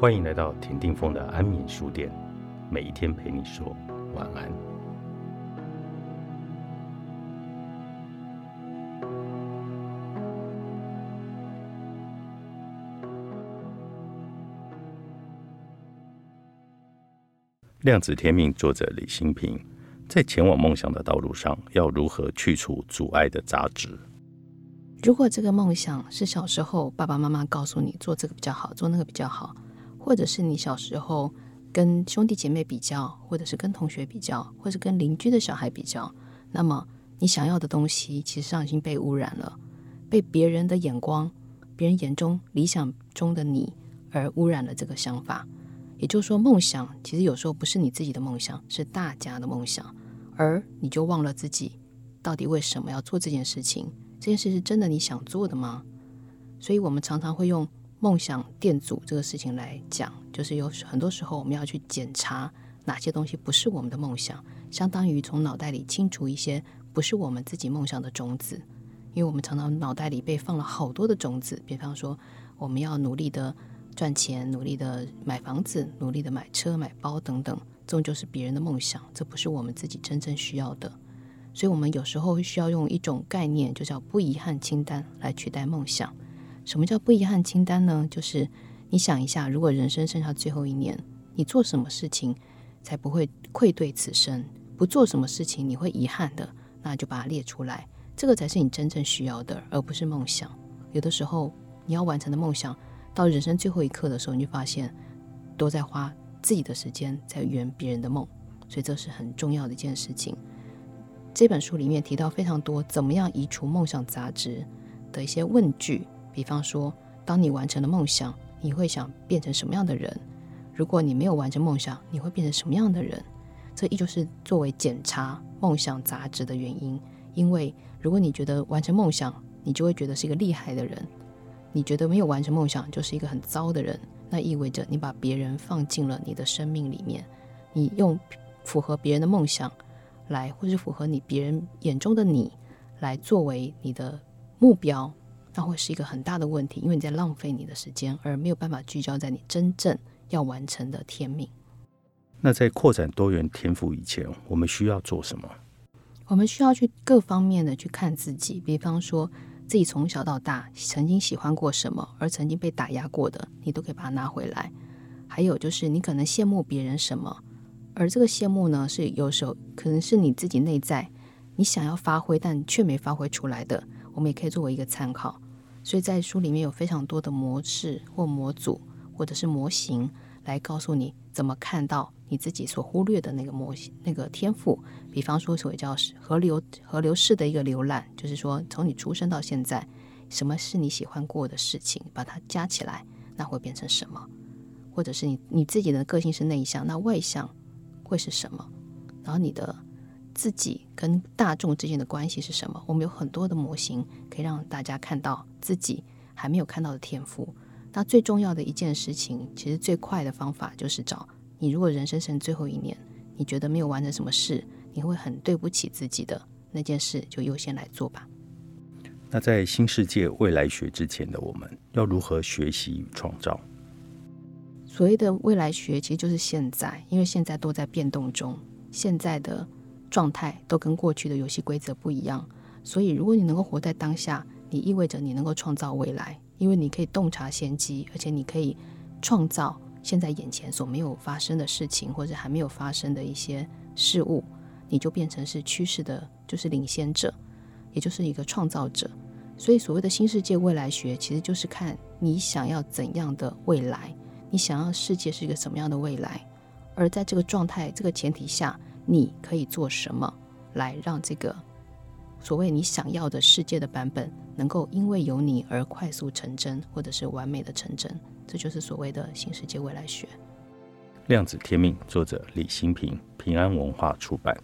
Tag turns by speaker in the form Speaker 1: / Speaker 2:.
Speaker 1: 欢迎来到田定峰的安眠书店，每一天陪你说晚安。量子天命作者李新平，在前往梦想的道路上，要如何去除阻碍的杂质？
Speaker 2: 如果这个梦想是小时候爸爸妈妈告诉你做这个比较好，做那个比较好，或者是你小时候跟兄弟姐妹比较，或者是跟同学比较，或者跟邻居的小孩比较，那么你想要的东西其实上已经被污染了，被别人的眼光、别人眼中理想中的你而污染了这个想法。也就是说，梦想其实有时候不是你自己的梦想，是大家的梦想，而你就忘了自己到底为什么要做这件事情。这件事是真的你想做的吗？所以我们常常会用梦想电阻这个事情来讲，就是有很多时候我们要去检查哪些东西不是我们的梦想，相当于从脑袋里清除一些不是我们自己梦想的种子。因为我们常常脑袋里被放了好多的种子，比方说我们要努力的赚钱，努力的买房子，努力的买车买包等等，这种就是别人的梦想，这不是我们自己真正需要的。所以，我们有时候需要用一种概念，就叫不遗憾清单来取代梦想。什么叫不遗憾清单呢？就是你想一下，如果人生剩下最后一年，你做什么事情才不会愧对此生？不做什么事情你会遗憾的，那就把它列出来。这个才是你真正需要的，而不是梦想。有的时候，你要完成的梦想，到人生最后一刻的时候，你就发现都在花自己的时间在圆别人的梦。所以，这是很重要的一件事情。这本书里面提到非常多怎么样移除梦想杂质的一些问句，比方说，当你完成了梦想，你会想变成什么样的人？如果你没有完成梦想，你会变成什么样的人？这依旧是作为检查梦想杂志的原因。因为如果你觉得完成梦想，你就会觉得是一个厉害的人；你觉得没有完成梦想就是一个很糟的人，那意味着你把别人放进了你的生命里面，你用符合别人的梦想。来，或是符合你别人眼中的你，来作为你的目标，那会是一个很大的问题，因为你在浪费你的时间，而没有办法聚焦在你真正要完成的天命。
Speaker 1: 那在扩展多元天赋以前，我们需要做什么？
Speaker 2: 我们需要去各方面的去看自己，比方说自己从小到大曾经喜欢过什么，而曾经被打压过的，你都可以把它拿回来。还有就是你可能羡慕别人什么。而这个羡慕呢，是有时候可能是你自己内在你想要发挥但却没发挥出来的，我们也可以作为一个参考。所以在书里面有非常多的模式或模组或者是模型，来告诉你怎么看到你自己所忽略的那个模型、那个天赋。比方说，所谓叫河流河流式的一个浏览，就是说从你出生到现在，什么是你喜欢过的事情，把它加起来，那会变成什么？或者是你你自己的个性是内向，那外向。会是什么？然后你的自己跟大众之间的关系是什么？我们有很多的模型可以让大家看到自己还没有看到的天赋。那最重要的一件事情，其实最快的方法就是找你。如果人生剩最后一年，你觉得没有完成什么事，你会很对不起自己的那件事，就优先来做吧。
Speaker 1: 那在新世界未来学之前的我们，要如何学习与创造？
Speaker 2: 所谓的未来学，其实就是现在，因为现在都在变动中，现在的状态都跟过去的游戏规则不一样。所以，如果你能够活在当下，你意味着你能够创造未来，因为你可以洞察先机，而且你可以创造现在眼前所没有发生的事情，或者还没有发生的一些事物，你就变成是趋势的，就是领先者，也就是一个创造者。所以，所谓的新世界未来学，其实就是看你想要怎样的未来。你想要世界是一个什么样的未来？而在这个状态、这个前提下，你可以做什么来让这个所谓你想要的世界的版本能够因为有你而快速成真，或者是完美的成真？这就是所谓的新世界未来学。
Speaker 1: 量子天命，作者李新平，平安文化出版。